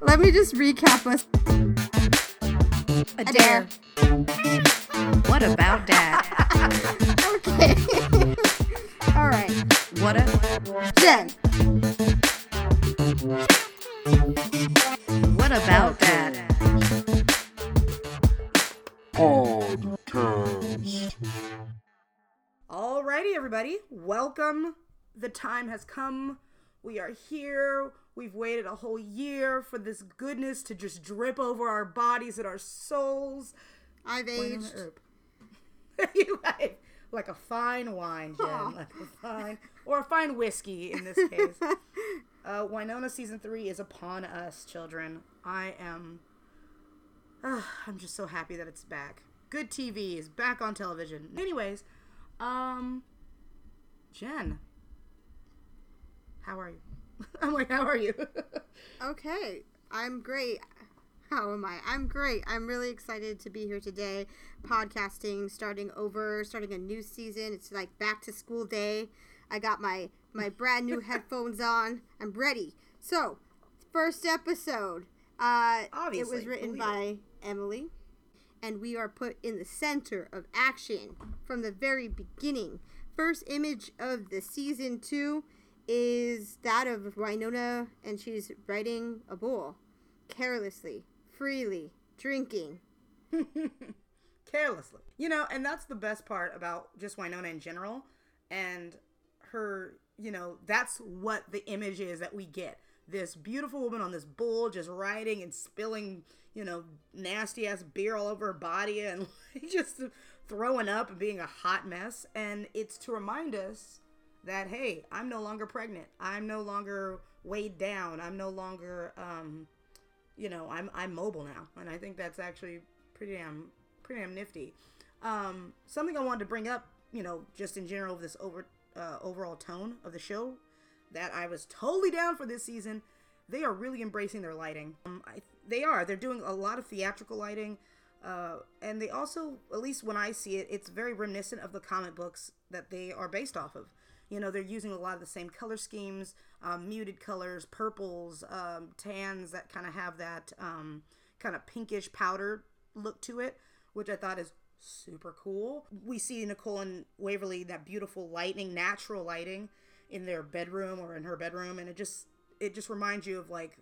Let me just recap us. Adair. What about dad? Okay. All right. What a Jen. what about dad? Podcast. Alrighty, everybody. Welcome. The time has come. We are here. We've waited a whole year for this goodness to just drip over our bodies and our souls. I've aged. You like- a fine wine, Jen. Aw. Like a fine, or a fine whiskey in this case. uh, Wynonna season three is upon us, children. I am. ah, I'm just so happy that it's back. Good TV is back on television. Anyways, um, Jen, how are you? I'm like, how are you? Okay. I'm great. How am I? I'm great. I'm really excited to be here today, podcasting, starting over, starting a new season. It's like back to school day. I got my my brand new headphones on. I'm ready. So, first episode. Uh, it was written by Emily, and we are put in the center of action from the very beginning. First image of the season two is that of Wynonna, and she's riding a bull carelessly, freely, drinking. carelessly. You know, and that's the best part about just Wynonna in general and her, you know, that's what the image is that we get. This beautiful woman on this bull just riding and spilling, you know, nasty ass beer all over her body and just throwing up and being a hot mess. And it's to remind us that, hey, I'm no longer pregnant. I'm no longer weighed down. I'm no longer, um, you know, I'm I'm mobile now, and I think that's actually pretty damn pretty damn nifty. Um, something I wanted to bring up, you know, just in general of this over uh, overall tone of the show, that I was totally down for this season. They are really embracing their lighting. Um, I, they are. They're doing a lot of theatrical lighting, uh, and they also, at least when I see it, it's very reminiscent of the comic books that they are based off of. You know, they're using a lot of the same color schemes, um, muted colors, purples, um, tans that kind of have that um, kind of pinkish powder look to it, which I thought is super cool. We see Nicole and Waverly that beautiful lighting, natural lighting in their bedroom or in her bedroom, and it just it just reminds you of like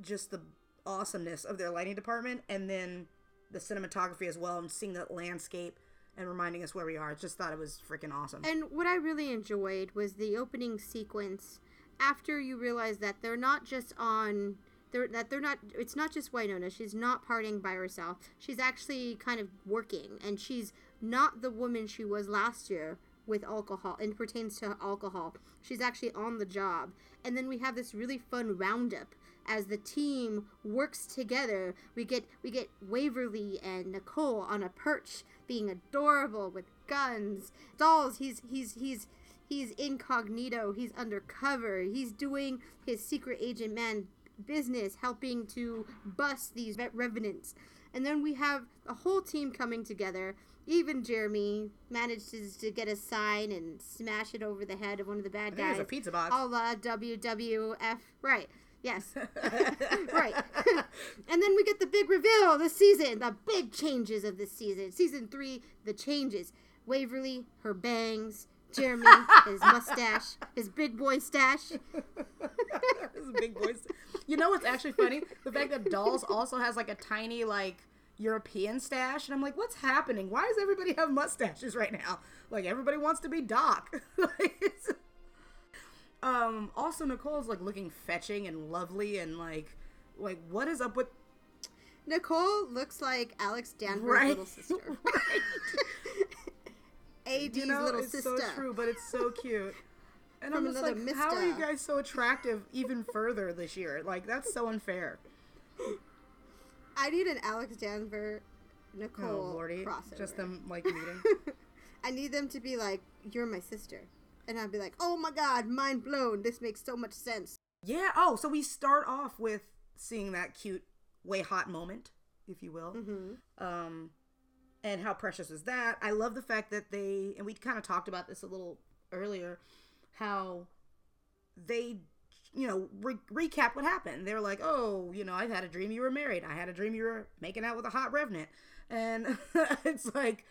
just the awesomeness of their lighting department, and then the cinematography as well, and seeing that landscape and reminding us where we are. I just thought it was freaking awesome. And what I really enjoyed was the opening sequence after you realize that they're not just on they're, that they're not it's not just Wynonna. She's not partying by herself. She's actually kind of working. And she's not the woman she was last year with alcohol and pertains to alcohol. She's actually on the job. And then we have this really fun roundup as the team works together. We get we get Waverly and Nicole on a perch being adorable with guns dolls he's he's he's he's incognito he's undercover he's doing his secret agent man business helping to bust these revenants. And then we have the whole team coming together. Even jeremy manages to get a sign and smash it over the head of one of the bad I think it was guys. a pizza box. a la wwf right yes right and then we get the big reveal of the season the big changes of this season season three the changes waverly her bangs jeremy his mustache his big boy stash This is a big voice. You know what's actually funny? The fact that Dolls also has like a tiny like European stash, and I'm like, what's happening? Why does everybody have mustaches right now? Like everybody wants to be Doc. Like, um. Also, Nicole's like looking fetching and lovely, and like, like what is up with nicole looks like alex danvers right? little sister right. ad's You know, little it's sister so true, but it's so cute. And I'm just like, how are you guys so attractive even further this year? Like that's so unfair. i need an alex danvers nicole Oh lordy, crossover just them like meeting. I need them to be like, "You're my sister," and I'd be like, "Oh my god, mind blown! This makes so much sense." Yeah. Oh, so we start off with seeing that cute, WayHaught moment, if you will. Mm-hmm. Um, and how precious is that? I love the fact that they, and we kind of talked about this a little earlier, how they you know, re- recap what happened. They were like, "Oh, you know, I had a dream you were married. I had a dream you were making out with a hot revenant," and it's like.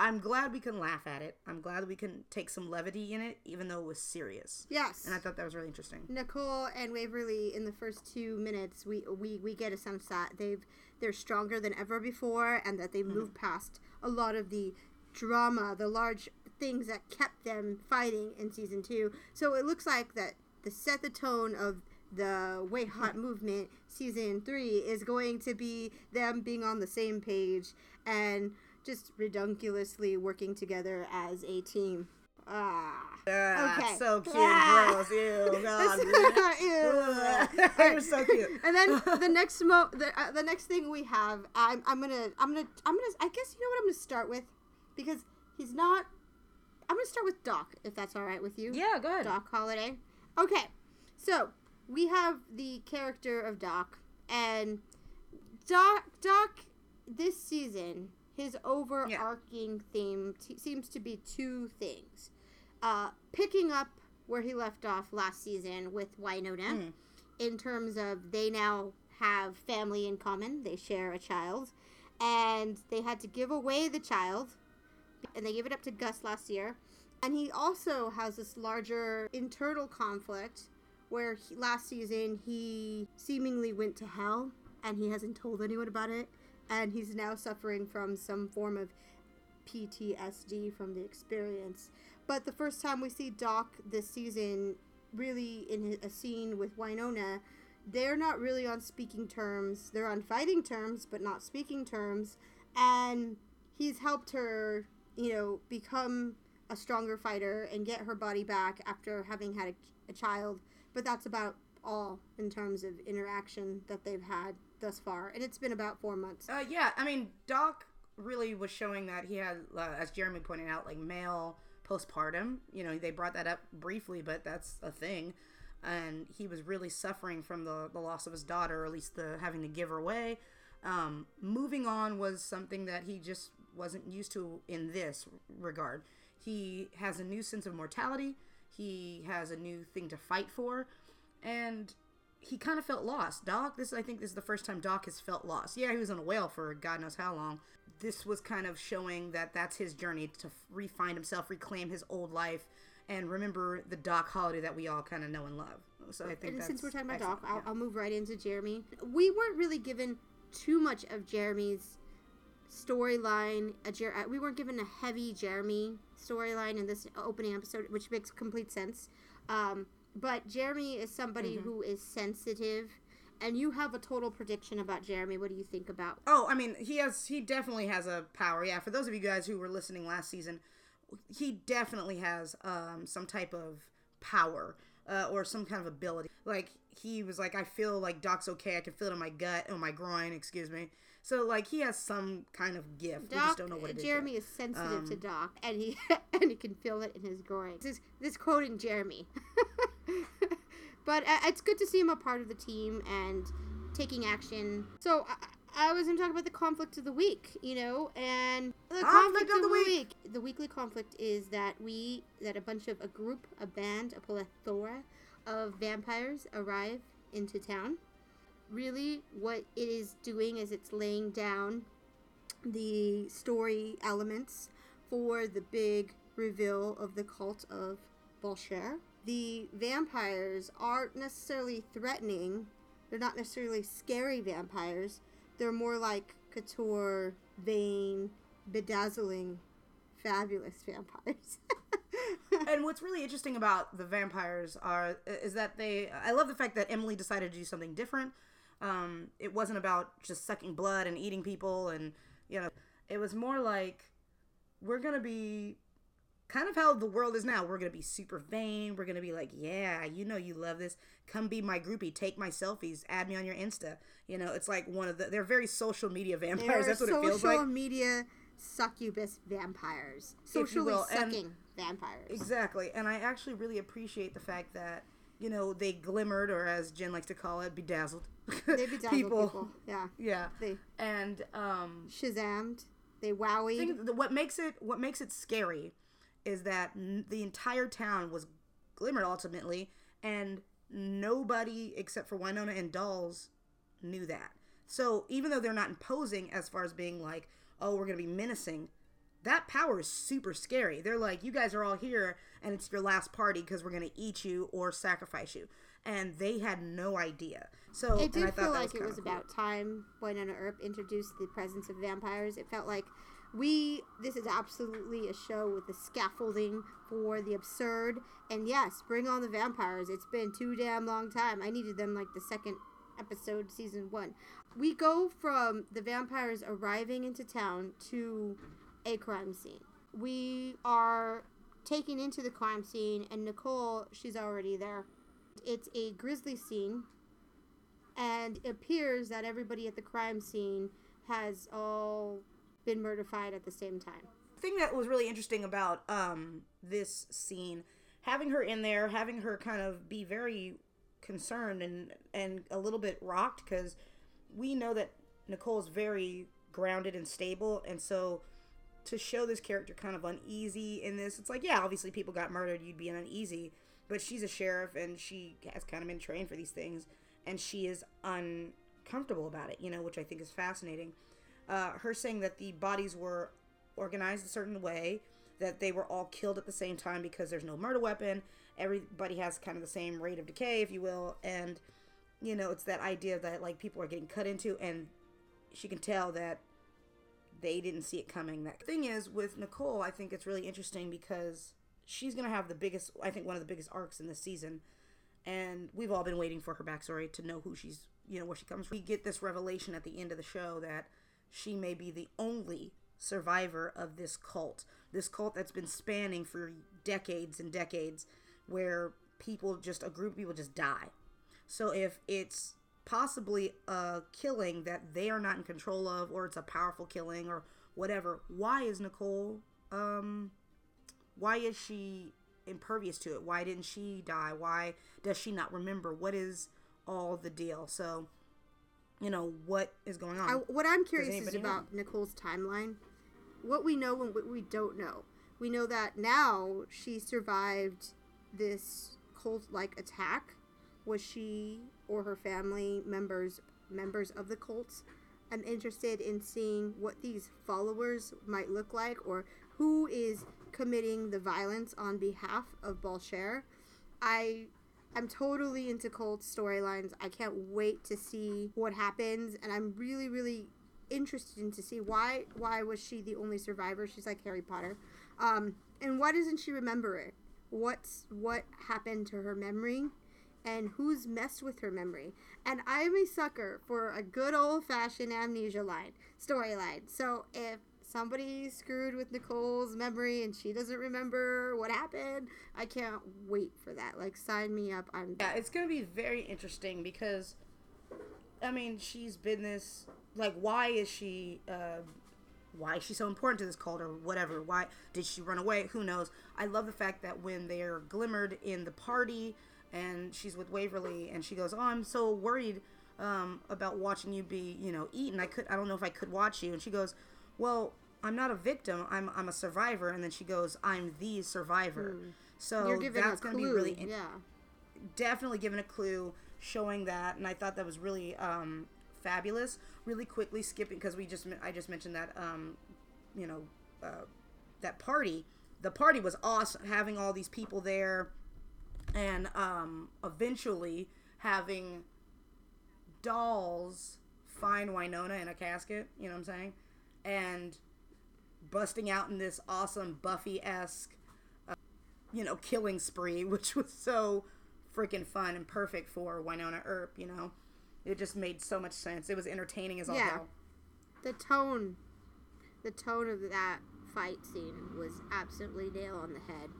I'm glad we can laugh at it. I'm glad we can take some levity in it, even though it was serious. Yes. And I thought that was really interesting. Nicole and Waverly in the first two minutes, we we, we get a sense that they've they're stronger than ever before, and that they've mm-hmm. moved past a lot of the drama, the large things that kept them fighting in season two. So it looks like that the set the tone of the WayHaught movement season three is going to be them being on the same page and just redunculously working together as a team. Ah. Ah, Okay. So cute Ah. and gross. Ew, God. Ew. You're so cute. and then the next mo the, uh, the next thing we have I'm, I'm gonna i'm gonna i'm gonna i guess you know what i'm gonna start with because he's not i'm gonna start with doc if that's all right with you Yeah, go ahead. doc Holliday okay so we have the character of doc and doc doc this season his overarching theme t- seems to be two things uh picking up where he left off last season with Wynonna in terms of they now have family in common. They share a child, and they had to give away the child, and they gave it up to Gus last year. And he also has this larger internal conflict where he, last season he seemingly went to hell and he hasn't told anyone about it, and he's now suffering from some form of PTSD from the experience. But the first time we see Doc this season, really in a scene with Wynonna, they're not really on speaking terms. They're on fighting terms, but not speaking terms. And he's helped her, you know, become a stronger fighter and get her body back after having had a, a child. But that's about all in terms of interaction that they've had thus far. And it's been about four months. Uh, yeah, I mean, Doc really was showing that he had, uh, as Jeremy pointed out, like male postpartum. You know, they brought that up briefly, but that's a thing. And he was really suffering from the, the loss of his daughter, or at least the having to give her away. Um, moving on was something that he just wasn't used to in this regard. He has a new sense of mortality. He has a new thing to fight for, and he kind of felt lost. Doc, this I think this is the first time Doc has felt lost. Yeah, he was on a whale for God knows how long. This was kind of showing that that's his journey to re-find himself, reclaim his old life, and remember the Doc Holliday that we all kind of know and love. So I think and since we're talking about Doc, I'll, yeah. I'll move right into Jeremy. We weren't really given too much of Jeremy's storyline. Jer- uh, we weren't given a heavy Jeremy storyline in this opening episode, which makes complete sense. Um, but Jeremy is somebody Mm-hmm. who is sensitive, and you have a total prediction about Jeremy. What do you think about? Oh, I mean, he has he definitely has a power. Yeah, for those of you guys who were listening last season, he definitely has um, some type of power uh, or some kind of ability. Like he was like, I feel like Doc's okay. I can feel it in my gut, or my groin, excuse me. So like he has some kind of gift. we just don't know what it is. Jeremy is sensitive to Um, Doc, and he and he can feel it in his groin. This is this quoting Jeremy, but uh, it's good to see him a part of the team and taking action. So I, I was going to talk about the conflict of the week, you know, and the Conflict of the week. The weekly conflict is that we that a bunch of a group, a band, a plethora of vampires arrive into town. Really, what it is doing is it's laying down the story elements for the big reveal of the cult of Bulshar. The vampires aren't necessarily threatening. They're not necessarily scary vampires. They're more like couture, vain, bedazzling, fabulous vampires. and what's really interesting about the vampires are is that they I love the fact that Emily decided to do something different. Um, it wasn't about just sucking blood and eating people and you know, it was more like we're to be kind of how the world is now. We're going to be super vain. We're going to be like, "Yeah, you know you love this. Come be my groupie. Take my selfies. Add me on your Insta." You know, it's like one of the they're very social media vampires. That's what it feels social like. media succubus vampires. Socially will, and- sucking vampires. Exactly. And I actually really appreciate the fact that, you know, they glimmered, or as Jen likes to call it, bedazzled. They bedazzle people. Yeah. Yeah. They And um, shazammed. They wowied. I think that what makes it what makes it scary is that n- the entire town was glimmered ultimately, and nobody except for Wynonna and Dolls knew that. So even though they're not imposing as far as being like, oh, we're gonna be menacing, that power is super scary. They're like, you guys are all here, and it's your last party because we're gonna eat you or sacrifice you, and they had no idea. So It and I did thought feel like it was cool. about time Wynonna Earp introduced the presence of vampires. It felt like we this is absolutely a show with the scaffolding for the absurd. And yes, bring on the vampires. It's been too damn long time. I needed them like the second episode, season one. We go from the vampires arriving into town to a crime scene. We are taken into the crime scene, and Nicole, she's already there. It's a grisly scene and it appears that everybody at the crime scene has all been murdered at the same time. thing that was really interesting about um this scene having her in there having her kind of be very concerned and and a little bit rocked because we know that nicole's very grounded and stable and so to show this character kind of uneasy in this it's like yeah obviously people got murdered you'd be uneasy but she's a sheriff and she has kind of been trained for these things and she is uncomfortable about it you know which i think is fascinating uh, her saying that the bodies were organized a certain way, that they were all killed at the same time because there's no murder weapon. Everybody has kind of the same rate of decay, if you will, and you know it's that idea that like people are getting cut into, and she can tell that they didn't see it coming. That thing is with Nicole, I think it's really interesting because she's gonna have the biggest, I think one of the biggest arcs in this season, and we've all been waiting for her backstory to know who she's, you know, where she comes from. We get this revelation at the end of the show that she may be the only survivor of this cult. This cult that's been spanning for decades and decades, where people just, a group of people just die. So if it's possibly a killing that they are not in control of, or it's a powerful killing, or whatever, why is Nicole, um, why is she impervious to it? Why didn't she die? Why does she not remember? What is all the deal? So, you know, what is going on? I, what I'm curious is anybody know? about Nicole's timeline. What we know and what we don't know. We know that now she survived this cult-like attack. Was she or her family members members of the cults? I'm interested in seeing what these followers might look like or who is committing the violence on behalf of Bulshar. I I'm totally into cult storylines. I can't wait to see what happens and I'm really really interested in to see why why was she the only survivor? She's like Harry Potter. Um and why doesn't she remember it? What's what happened to her memory? and who's messed with her memory. And I'm a sucker for a good old fashioned amnesia line storyline. So if somebody screwed with Nicole's memory and she doesn't remember what happened, I can't wait for that. Like sign me up. I'm Yeah, it's gonna be very interesting because, I mean, she's been this like, why is she, uh, why is she so important to this cult or whatever? Why did she run away? Who knows? I love the fact that when they're glimmered in the party and she's with Waverly and she goes, "Oh, I'm so worried um, about watching you be, you know, eaten. I could, I don't know if I could watch you." And she goes, "Well." I'm not a victim. I'm I'm a survivor, and then she goes, "I'm the survivor." So You're given that's going to be really in- yeah. definitely given a clue showing that and i thought that was really um, fabulous really quickly skipping because we just i just mentioned that um, you know uh, that party the party was awesome having all these people there and um, eventually having dolls find wynonna in a casket you know what i'm saying and busting out in this awesome buffy-esque you know, killing spree, which was so freaking fun and perfect for Wynonna Earp, you know. It just made so much sense. It was entertaining as all Yeah. hell. The tone the tone of that fight scene was absolutely nail on the head.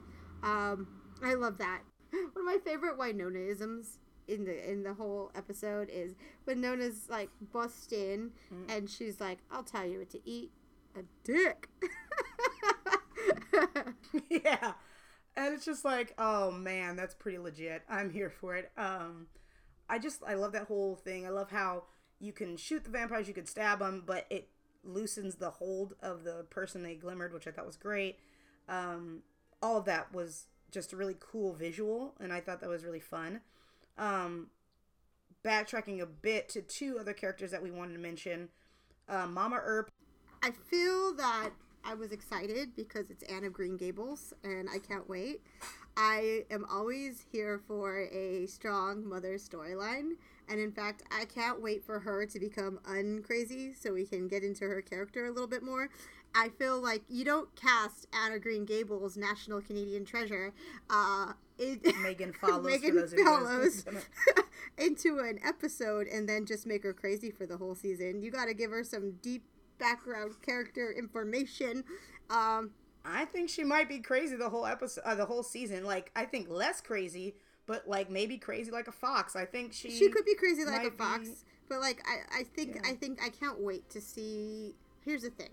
Um, I love that. One of my favorite Wynonna-isms in the in the whole episode is when Nona's like bust in and she's like, "I'll tell you what to eat, a dick." yeah. And it's just like, oh man, that's pretty legit. I'm here for it. Um I just I love that whole thing. I love how you can shoot the vampires, you can stab them, but it loosens the hold of the person they glimmered, which I thought was great. Um all of that was just a really cool visual and I thought that was really fun. Um, backtracking a bit to two other characters that we wanted to mention. Uh, Mama Earp. I feel that I was excited because it's Anne of Green Gables and I can't wait. I am always here for a strong mother storyline. And in fact, I can't wait for her to become uncrazy so we can get into her character a little bit more. I feel like you don't cast Anna Green Gables National Canadian Treasure uh, it, Megan Follows. Megan for those of you guys follows who don't know. into an episode and then just make her crazy for the whole season. You got to give her some deep background character information. Um, I think she might be crazy the whole episode, uh, the whole season. Like I think less crazy, but like maybe crazy like a fox. I think she she could be crazy like a fox, be- but like I, I think Yeah. I think I can't wait to see. Here's the thing,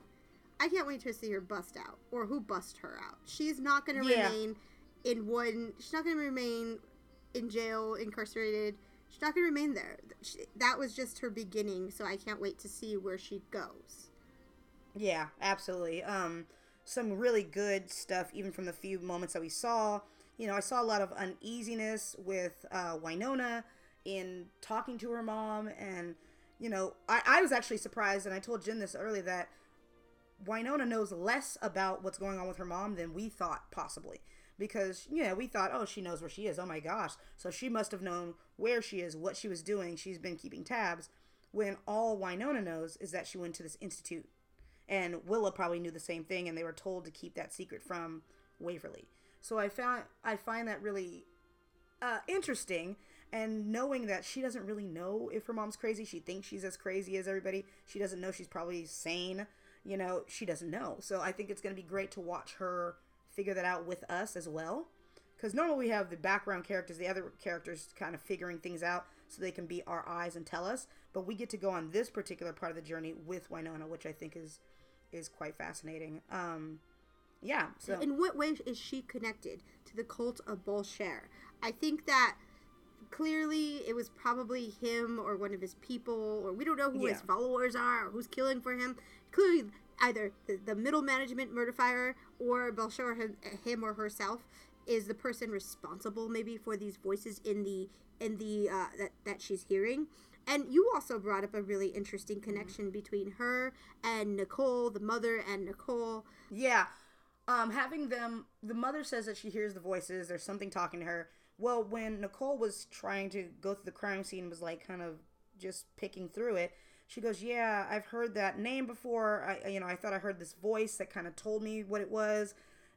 I can't wait to see her bust out or who bust her out. She's not going to Yeah. remain in one. She's not going to remain in jail, incarcerated. She's not going to remain there. She, that was just her beginning, so I can't wait to see where she goes. Yeah, absolutely. Um, some really good stuff, even from the few moments that we saw. You know, I saw a lot of uneasiness with uh, Wynonna in talking to her mom, and you know, I, I was actually surprised, and I told Jen this earlier that Wynonna knows less about what's going on with her mom than we thought possibly. Because, yeah, we thought, oh, she knows where she is. Oh my gosh. So she must have known where she is, what she was doing. She's been keeping tabs. When all Wynonna knows is that she went to this institute. And Willa probably knew the same thing, and they were told to keep that secret from Waverly. So I found I find that really uh, interesting and knowing that she doesn't really know if her mom's crazy she thinks she's as crazy as everybody she doesn't know she's probably sane you know she doesn't know. So i think it's going to be great to watch her figure that out with us as well. Because normally we have the background characters the other characters kind of figuring things out so they can be our eyes and tell us. But we get to go on this particular part of the journey with wynonna which i think is is quite fascinating. Um yeah so In what way is she connected to the cult of Bulshar? I think that clearly it was probably him or one of his people, or we don't know who his followers are or who's killing for him. Clearly, either the, the middle management murder fire or Bulshar him, him or herself is the person responsible maybe for these voices in the in the uh, that that she's hearing. And you also brought up a really interesting connection between her and Nicole, the mother and Nicole. Yeah. Um, having them, the mother says that she hears the voices. There's something talking to her. Well, when Nicole was trying to go through the crime scene, was like kind of just picking through it. She goes, "Yeah, I've heard that name before. I, you know, I thought I heard this voice that kind of told me what it was,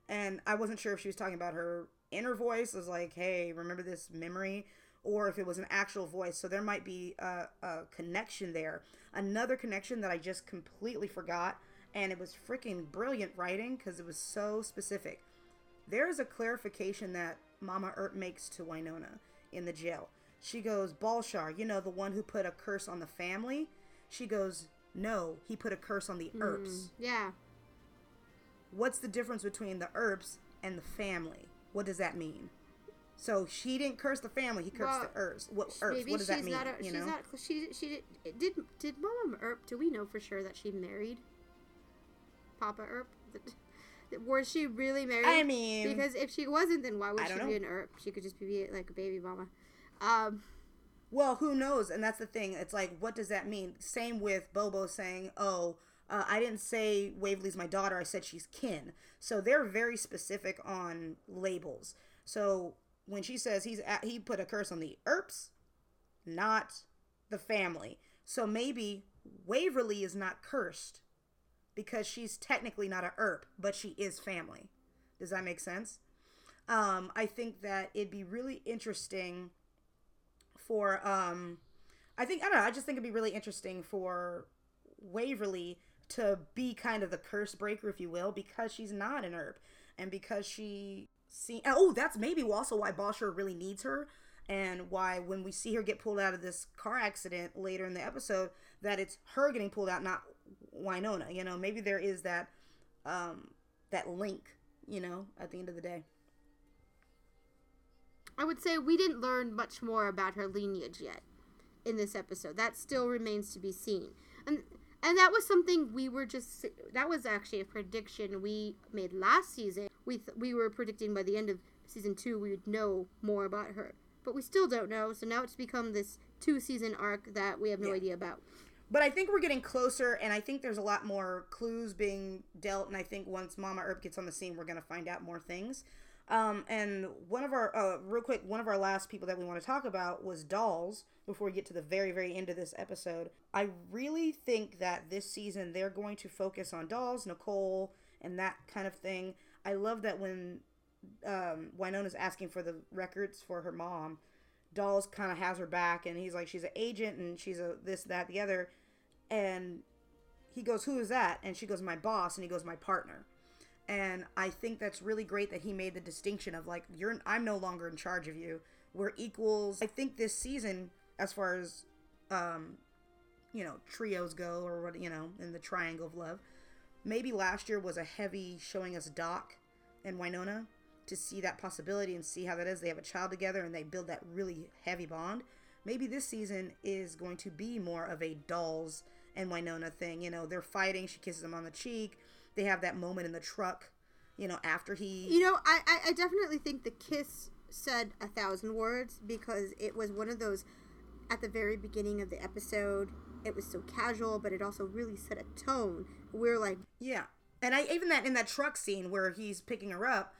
and I wasn't sure if she was talking about her inner voice. It was like, hey, remember this memory, or if it was an actual voice. So there might be a, a connection there. Another connection that I just completely forgot, and it was freaking brilliant writing because it was so specific. There is a clarification that Mama Earp makes to Wynonna in the jail. She goes, Bulshar, you know, the one who put a curse on the family. She goes, no, he put a curse on the Earps. Yeah. What's the difference between the Earps and the family? What does that mean? So she didn't curse the family; he cursed Well, the Earps. What Earps? Maybe What does she's that mean? not. A, you she's know? not. She she did. Did did Mama Earp? Do we know for sure that she married Papa Earp? Was she really married? I mean- because if she wasn't, then why would she don't be an Earp? She could just be like a baby mama. Um, Well, who knows? And that's the thing. It's like, what does that mean? Same with Bobo saying, "Oh, uh, I didn't say Waverly's my daughter. I said she's kin." So they're very specific on labels. So when she says he's at, he put a curse on the Earps, not the family. So maybe Waverly is not cursed because she's technically not a Earp, but she is family. Does that make sense? Um, I think that it'd be really interesting for um I think I don't know, I just think it'd be really interesting for Waverly to be kind of the curse breaker, if you will, because she's not an Earp. And because she see oh, that's maybe also why Bulshar really needs her and why when we see her get pulled out of this car accident later in the episode, that it's her getting pulled out, not Wynonna. You know, maybe there is that um that link, you know, at the end of the day. I would say we didn't learn much more about her lineage yet in this episode. That still remains to be seen. And and that was something we were just that was actually a prediction we made last season. We th- we were predicting by the end of season 2 we would know more about her but we still don't know. So now it's become this two season arc that we have no Yeah. idea about. But I think we're getting closer, and I think there's a lot more clues being dealt. And I think once Mama Earp gets on the scene, we're gonna find out more things. Um, and one of our, uh, real quick, one of our last people that we want to talk about was Dolls. Before we get to the very, very end of this episode, I really think that this season they're going to focus on Dolls, Nicole, and that kind of thing. I love that when um, Wynonna's asking for the records for her mom, Dolls kind of has her back, and he's like, she's an agent, and she's a this, that, the other, and he goes, "Who is that?" And she goes, "My boss," and he goes, "My partner." And I think that's really great that he made the distinction of like, you're, I'm no longer in charge of you. We're equals. I think this season, as far as, um, you know, trios go, or what you know, in the triangle of love, maybe last year was a heavy showing us Doc and Wynonna to see that possibility and see how that is. They have a child together and they build that really heavy bond. Maybe this season is going to be more of a dolls and Wynonna thing. You know, they're fighting. She kisses him on the cheek. They have that moment in the truck. You know, after he. You know, I, I, I definitely think the kiss said a thousand words because it was one of those at the very beginning of the episode. It was so casual, but it also really set a tone. We're like, Yeah, and I even that in that truck scene where he's picking her up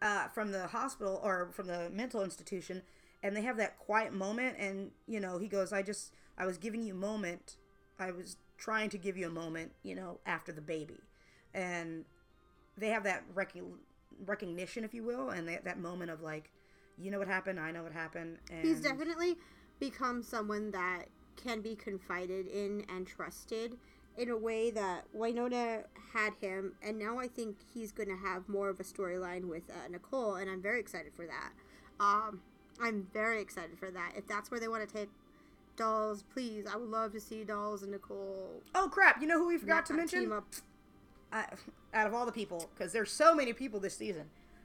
uh, from the hospital or from the mental institution, and they have that quiet moment, and you know he goes, "I just I was giving you a moment. I was trying to give you a moment, you know, after the baby," and they have that rec- recognition, if you will, and that that moment of like, you know what happened, I know what happened, and he's definitely become someone that can be confided in and trusted in a way that Wynonna had him, and now I think he's going to have more of a storyline with uh, Nicole, and I'm very excited for that. Um, I'm very excited for that. If that's where they want to take Dolls, please, I would love to see Dolls and Nicole. Oh crap! You know who we forgot to mention? team up. Uh, out of all the people, because there's so many people this season,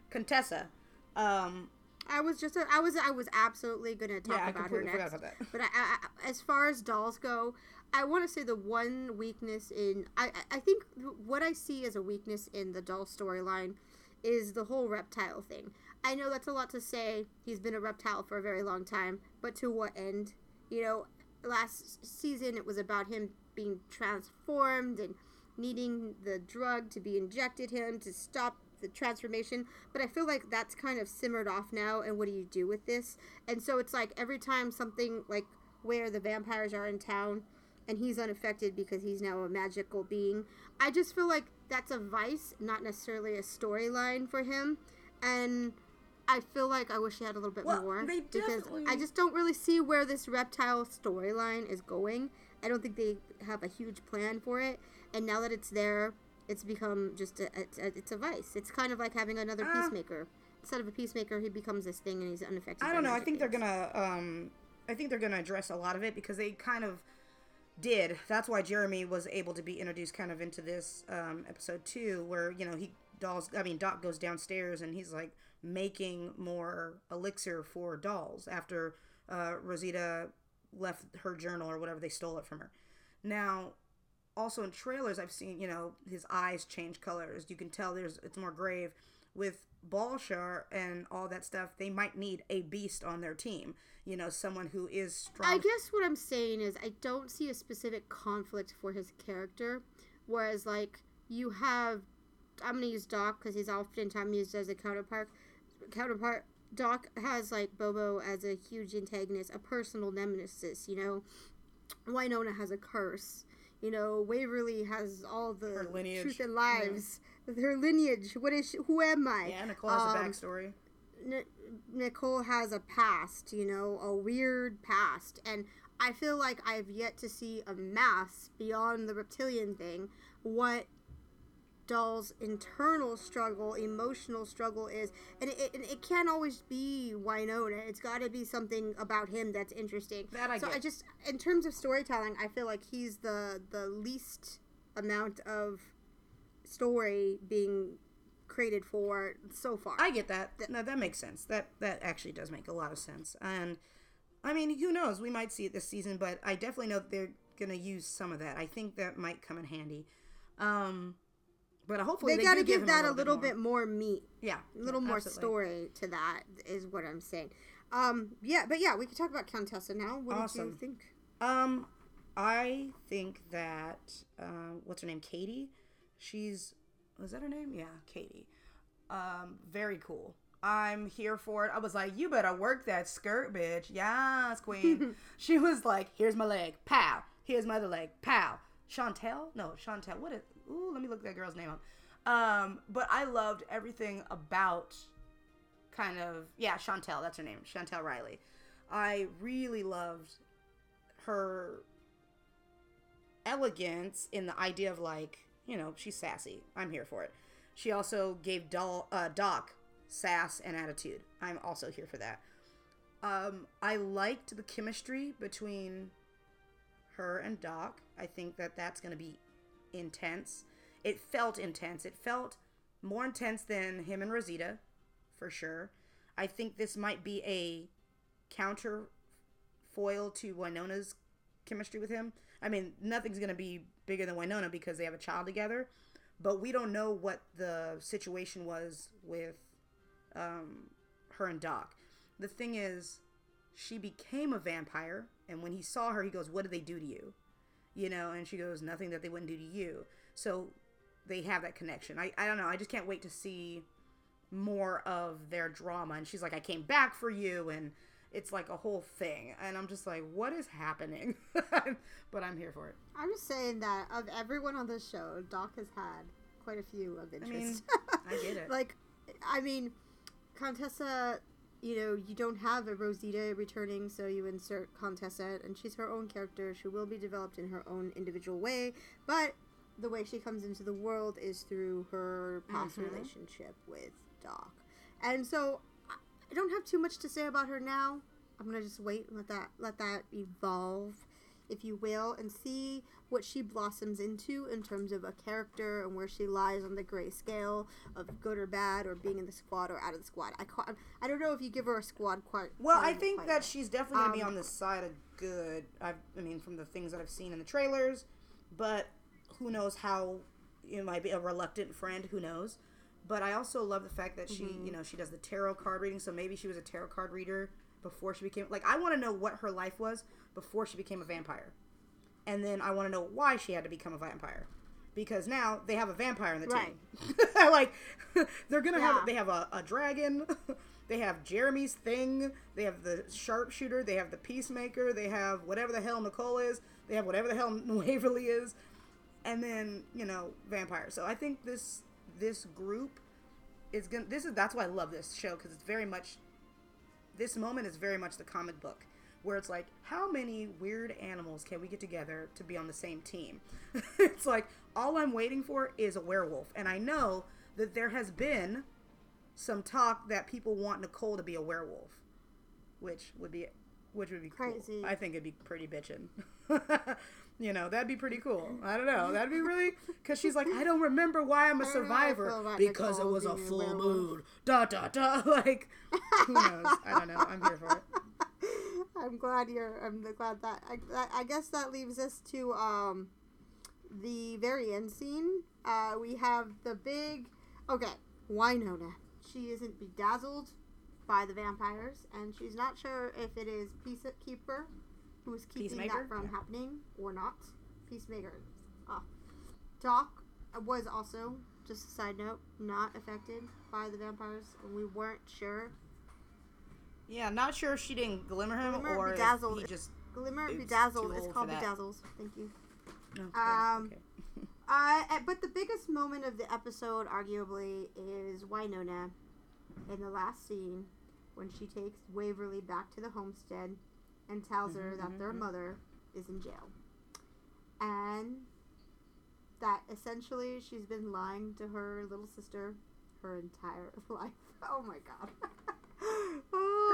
Contessa. Um, I was just, I was, I was absolutely going to talk Yeah, about her next. about that. But I, I, as far as dolls go, I want to say the one weakness in, I I think what I see as a weakness in the doll storyline is the whole reptile thing. I know that's a lot to say. He's been a reptile for a very long time, but to what end? You know, last season it was about him being transformed and needing the drug to be injected him to stop the transformation. But i feel like that's kind of simmered off now and what do you do with this? And so it's like every time something like where the vampires are in town and he's unaffected because he's now a magical being i just feel like that's a vice not necessarily a storyline for him. And I feel like I wish he had a little bit Well, more because I just don't really see where this reptile storyline is going. I don't think they have a huge plan for it, and now that it's there, it's become just a, a, it's a vice. It's kind of like having another Uh, peacemaker. Instead of a peacemaker, he becomes this thing, and he's unaffected. I don't know. I think they're gonna. Um, I think they're gonna address a lot of it because they kind of did. That's why Jeremy was able to be introduced kind of into this um, episode two, where you know he dolls. I mean, Doc goes downstairs and he's like making more elixir for dolls after uh, Rosita left her journal or whatever they stole it from her. Now, also in trailers, I've seen you know his eyes change colors. You can tell there's it's more grave. With Bulshar and all that stuff, they might need a beast on their team. You know, someone who is strong. I guess what I'm saying is I don't see a specific conflict for his character, whereas like you have, I'm gonna use Doc because he's oftentimes used as a counterpart. Counterpart. Doc has like Bobo as a huge antagonist, a personal nemesis. You know, Winona has a curse. You know, Waverly has all the Her lineage. truth and lives. Her lineage. What is? She, who am I? yeah, Nicole has a Um, backstory. N- Nicole has a past, you know, a weird past, and I feel like I've yet to see a mass beyond the reptilian thing. What Doll's internal struggle, emotional struggle is, and it, it, it can't always be Wynonna. It's got to be something about him that's interesting. That I so get. I just, in terms of storytelling, I feel like he's the the least amount of story being created for so far. I get that. No, that makes sense. That that actually does make a lot of sense. And I mean, who knows? We might see it this season, but I definitely know that they're gonna use some of that. I think that might come in handy. Um, but hopefully they, they, got to do give that a little more. bit more meat, Yeah, a little yeah, more absolutely. story to that is what I'm saying. Um, yeah, but yeah, we could talk about Contessa now. What did you Awesome. think? Um, I think that uh, what's her name, Katie. She's was that her name? Yeah, Katie. Um, very cool. I'm here for it. I was like, you better work that skirt, bitch. Yes, queen. she was like, here's my leg, pow. Here's my other leg, pow. Chantel? No, Chantel. What is? Ooh, let me look that girl's name up. Um, but I loved everything about kind of yeah, Chantel. That's her name, Chantel Riley. I really loved her elegance in the idea of like you know she's sassy i'm here for it she also gave Dol- uh, doc sass and attitude i'm also here for that um, i liked the chemistry between her and doc i think that that's going to be intense it felt intense it felt more intense than him and rosita for sure i think this might be a counter foil to wynonna's chemistry with him. I mean, nothing's gonna be bigger than Wynonna because they have a child together, but we don't know what the situation was with um, her and Doc. The thing is, she became a vampire, and when he saw her, he goes, "What did they do to you?" You know, and she goes, "Nothing that they wouldn't do to you." So they have that connection. I I don't know. I just can't wait to see more of their drama. And she's like, "I came back for you," and it's like a whole thing and i'm just like what is happening but i'm here for it I'm just saying that of everyone on this show, Doc has had quite a few of i mean interest. i get it like, I mean, Contessa, you know, you don't have a Rosita returning, so you insert Contessa, and she's her own character. She will be developed in her own individual way, but the way she comes into the world is through her past Mhm. relationship with Doc. And so I I don't have too much to say about her now. I'm gonna just wait and let that let that evolve, if you will, and see what she blossoms into in terms of a character and where she lies on the gray scale of good or bad or being in the squad or out of the squad. I ca- I don't know if you give her a squad quite. well i think quite that she's definitely gonna be Um, on the side of good I've, i mean from the things that i've seen in the trailers but who knows how it might be a reluctant friend who knows but i also love the fact that she Mm-hmm. you know she does the tarot card reading so maybe she was a tarot card reader before she became like i want to know what her life was before she became a vampire and then I want to know why she had to become a vampire. Because now they have a vampire in the Right. team. like they're gonna Yeah. have they have a, a dragon, they have Jeremy's thing, they have the sharpshooter, they have the peacemaker, they have whatever the hell Nicole is, they have whatever the hell Waverly is, and then you know vampire. So I think this this group is gonna. This is that's why I love this show because it's very much this moment is very much the comic book where it's like how many weird animals can we get together to be on the same team? It's like all i'm waiting for is a werewolf. And i know that there has been some talk that people want nicole to be a werewolf which would be which would be cool. Crazy. i think it'd be pretty bitchin. You know that'd be pretty cool. I don't know. That'd be really because she's like i don't remember why i'm a I don't know how I survivor because it was a a full werewolf. moon. Da da da. Like who knows? I don't know. I'm here for it I'm glad you're. I'm glad that. I, I- I guess that leaves us to um, the very end scene. Uh, we have the big. Okay, Wynonna. She isn't bedazzled by the vampires, and she's not sure if it is Peacekeeper who's keeping Peacemaker? that from Yeah. happening or not. Peacemaker. Ah. Doc was also, just a side note, not affected by the vampires, and we weren't sure Yeah, not sure if she didn't glimmer him Glimmer or bedazzled. he just. Glimmer Bedazzled. It's called. Bedazzles. Thank you. No, Um, okay. Uh, eh, but the biggest moment of the episode, arguably, is Wynonna in the last scene when she takes Waverly back to the homestead and tells her that their mother is in jail. And that essentially she's been lying to her little sister her entire life. Oh my god.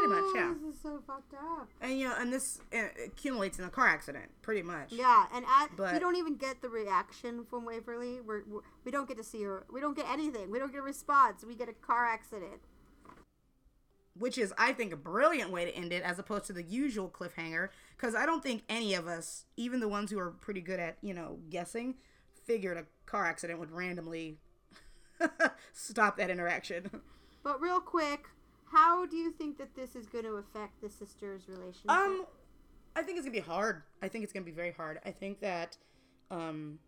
Pretty much, yeah. This is so fucked up. And you know, and this uh, accumulates in a car accident, pretty much. Yeah, and at, we don't even get the reaction from Waverly. We're, we're, we don't get to see her. We don't get anything. We don't get a response. We get a car accident. Which is, I think, a brilliant way to end it, as opposed to the usual cliffhanger. Because I don't think any of us, even the ones who are pretty good at, you know, guessing, figured a car accident would randomly stop that interaction. But real quick, How do you think that this is going to affect the sisters' relationship? Um, I think it's gonna be hard. I think it's gonna be very hard. I think that, um,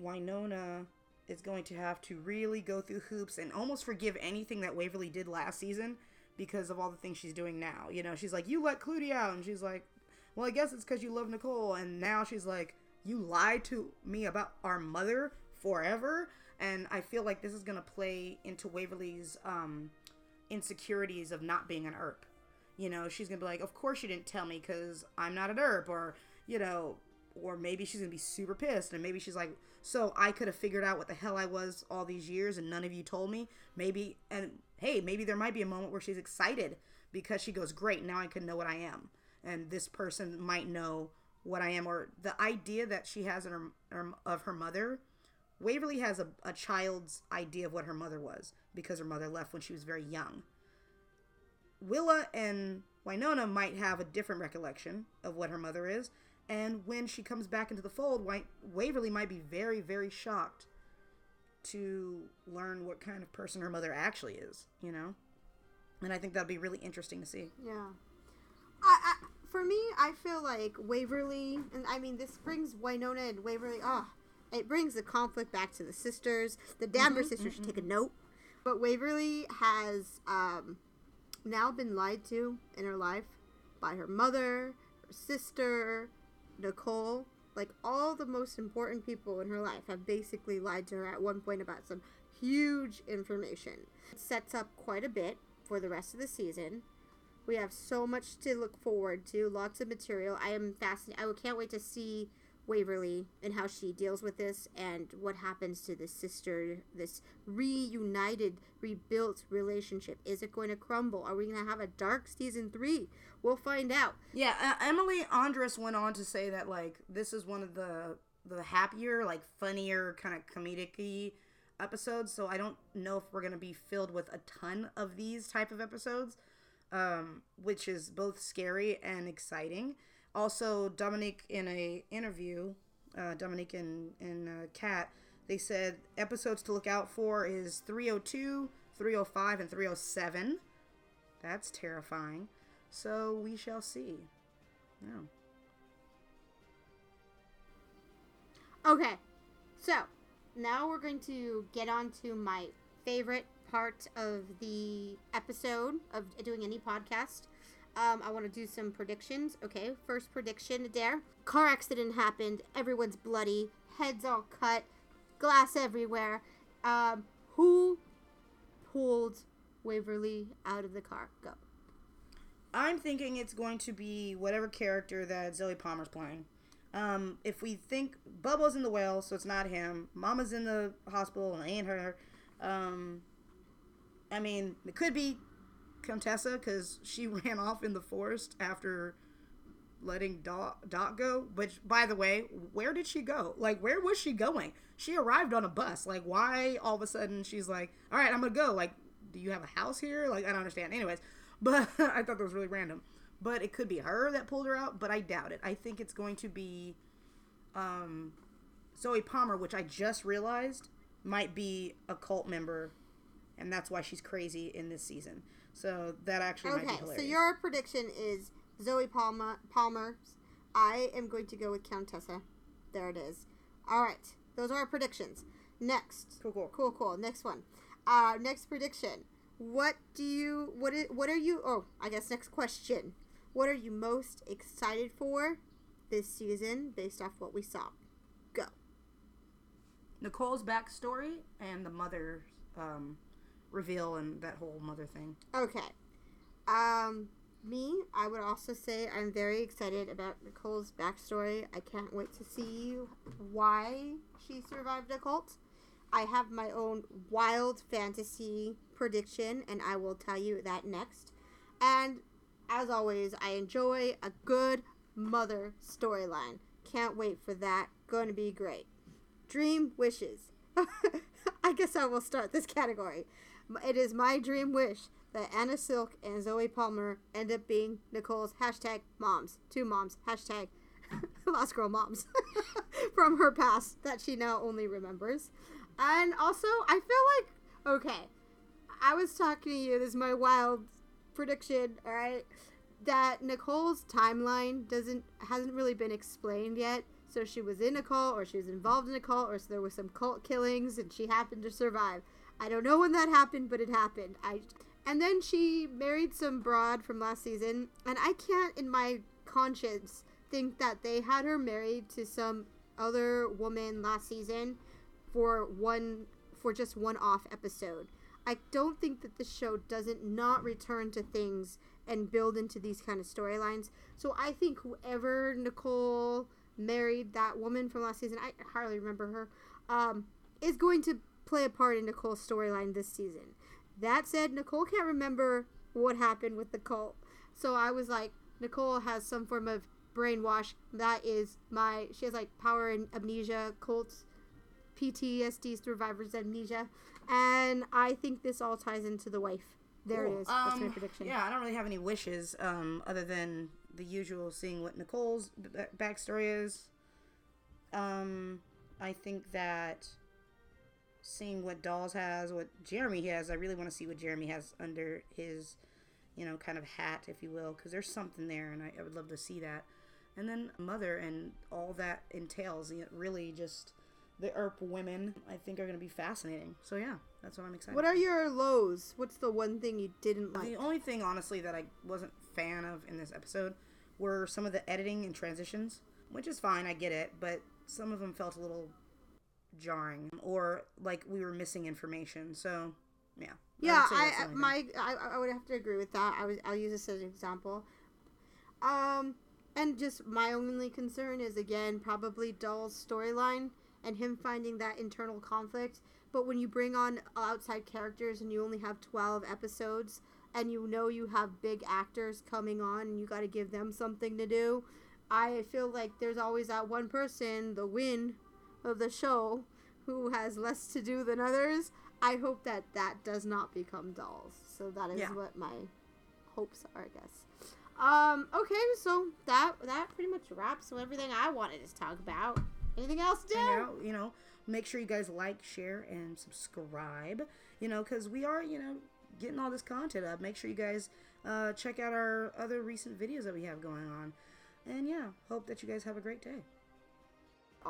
Wynonna is going to have to really go through hoops and almost forgive anything that Waverly did last season because of all the things she's doing now. You know, she's like, "You let Clooney out," and she's like, "Well, I guess it's because you love Nicole," and now she's like, "You lied to me about our mother forever." And I feel like this is gonna play into Waverly's um, insecurities of not being an Earp. You know, she's gonna be like, "Of course you didn't tell me because I'm not an Earp," or you know, or maybe she's gonna be super pissed, and maybe she's like, "So I could have figured out what the hell I was all these years, and none of you told me." Maybe, and hey, maybe there might be a moment where she's excited because she goes, "Great, now I can know what I am," and this person might know what I am, or the idea that she has her, her of her mother. Waverly has a, a child's idea of what her mother was because her mother left when she was very young. Willa and Wynonna might have a different recollection of what her mother is, and when she comes back into the fold, Wa- Waverly might be very, very shocked to learn what kind of person her mother actually is, you know? And I think that'd be really interesting to see. Yeah. I, I for me, I feel like Waverly, and I mean, this brings Wynonna and Waverly. Ah, it brings the conflict back to the sisters. The Danvers sisters should take a note. But Waverly has um, now been lied to in her life by her mother, her sister, Nicole. Like all the most important people in her life have basically lied to her at one point about some huge information. It sets up quite a bit for the rest of the season. We have so much to look forward to, lots of material. I am fascinated. I can't wait to see Waverly and how she deals with this and what happens to this sister, this reunited, rebuilt relationship. Is it going to crumble? Are we going to have a dark season three? We'll find out. Yeah, uh, Emily Andras went on to say that like this is one of the the happier, like funnier, kind of comedic episodes. So I don't know if we're gonna be filled with a ton of these type of episodes, um, which is both scary and exciting. Also, Dominique in a interview, uh, Dominique and and uh, Kat, they said episodes to look out for is 302, 305, and 307. That's terrifying. So we shall see. Yeah. Okay, so now we're going to get on to my favorite part of the episode of doing any podcast. Um, I want to do some predictions. Okay, first prediction, Adair. Car accident happened. Everyone's bloody. Heads all cut. Glass everywhere. Um, who pulled Waverly out of the car? Go. I'm thinking it's going to be whatever character that Zoie Palmer's playing. Um, if we think Bubba's in the well, so it's not him. Mama's in the hospital and ain't her. Um, I mean, it could be Contessa because she ran off in the forest after letting Dot, go. Which, by the way, where did she go? Like, where was she going? She arrived on a bus. Like, why all of a sudden she's like, all right, I'm gonna go. Like, do you have a house here? Like, I don't understand. Anyways, but I thought that was really random. But it could be her that pulled her out, but I doubt it. I think it's going to be um, Zoie Palmer, which I just realized might be a cult member, and that's why she's crazy in this season. So that actually might be Okay, so your prediction is Zoie Palmer. Palmer. I am going to go with Contessa. There it is. All right, those are our predictions. Next, Cool, cool. cool, cool. Next one. Uh, next prediction. What do you? What is? What are you? Oh, I guess next question. What are you most excited for this season, based off what we saw? Go. Nicole's backstory and the mother um, reveal and that whole mother thing. Okay. Um, me, I would also say I'm very excited about Nicole's backstory. I can't wait to see why she survived a cult. I have my own wild fantasy prediction, and I will tell you that next. And as always, I enjoy a good mother storyline. Can't wait for that. Going to be great. Dream wishes. I guess I will start this category. It is my dream wish that Anna Silk and Zoie Palmer end up being Nicole's hashtag moms. Two moms. Hashtag Lost Girl moms. From her past that she now only remembers. And also, I feel like, okay, I was talking to you. This is my wild prediction. All right, that Nicole's timeline doesn't hasn't really been explained yet. So she was in a cult, or she was involved in a cult, or so there was some cult killings, and she happened to survive. I don't know when that happened, but it happened. I and then she married some broad from last season, and I can't, in my conscience, think that they had her married to some other woman last season for one for just one off episode. I don't think that the show doesn't not return to things and build into these kind of storylines. So I think whoever Nicole married that woman from last season, I hardly remember her, um, is going to play a part in Nicole's storyline this season. That said, Nicole can't remember what happened with the cult. So I was like, Nicole has some form of brainwash. That is my. She has like power and amnesia, cults, PTSD, survivors amnesia, and I think this all ties into the wife. There Cool. it is. That's my Um, prediction. Yeah, I don't really have any wishes um, other than the usual seeing what Nicole's b- backstory is. Um, I think that seeing what Dolls has, what Jeremy has, I really want to see what Jeremy has under his, you know, kind of hat, if you will, because there's something there, and I, I would love to see that. And then Mother and all that entails, you know, really just the Earp women, I think are going to be fascinating. So yeah, that's what I'm excited. What are your lows? What's the one thing you didn't like? The only thing, honestly, that I wasn't fan of in this episode were some of the editing and transitions, which is fine, I get it, but some of them felt a little jarring or like we were missing information. So, yeah. Yeah, would say that's the I my I, I would have to agree with that. I was I'll use this as an example. Um, and just my only concern is again probably Doll's storyline and him finding that internal conflict. But when you bring on outside characters and you only have twelve episodes, and you know you have big actors coming on, and you got to give them something to do, I feel like there's always that one person, the win of the show, who has less to do than others. I hope that that does not become dolls. So that is Yeah. what my hopes are, I guess. Um. Okay. So that that pretty much wraps up everything I wanted to talk about. Anything else, Dan? you know, make sure you guys like, share, and subscribe, you know, because we are, you know, getting all this content up. Make sure you guys uh, check out our other recent videos that we have going on. And yeah, hope that you guys have a great day.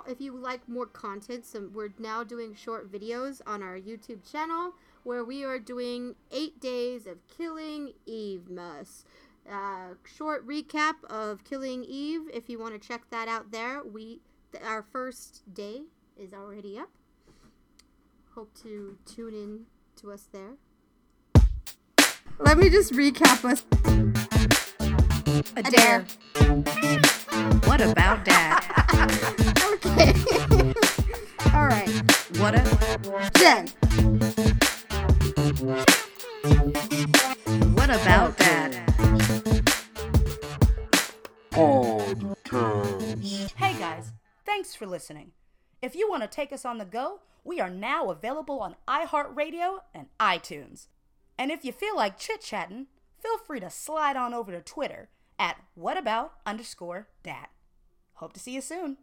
If you like more content, some we're now doing short videos on our YouTube channel where we are doing eight days of killing Eve Mus. Uh, short recap of killing Eve. If you want to check that out, there we th- our first day is already up. Hope to tune in to us there. Let me just recap us. Adair. What about dad? Okay. All right, What a. Jen. What about dad? Podcast. Hey guys, thanks for listening. If you want to take us on the go, we are now available on iHeartRadio and iTunes. And if you feel like chit chatting, feel free to slide on over to Twitter at whatabout underscore dat. Hope to see you soon.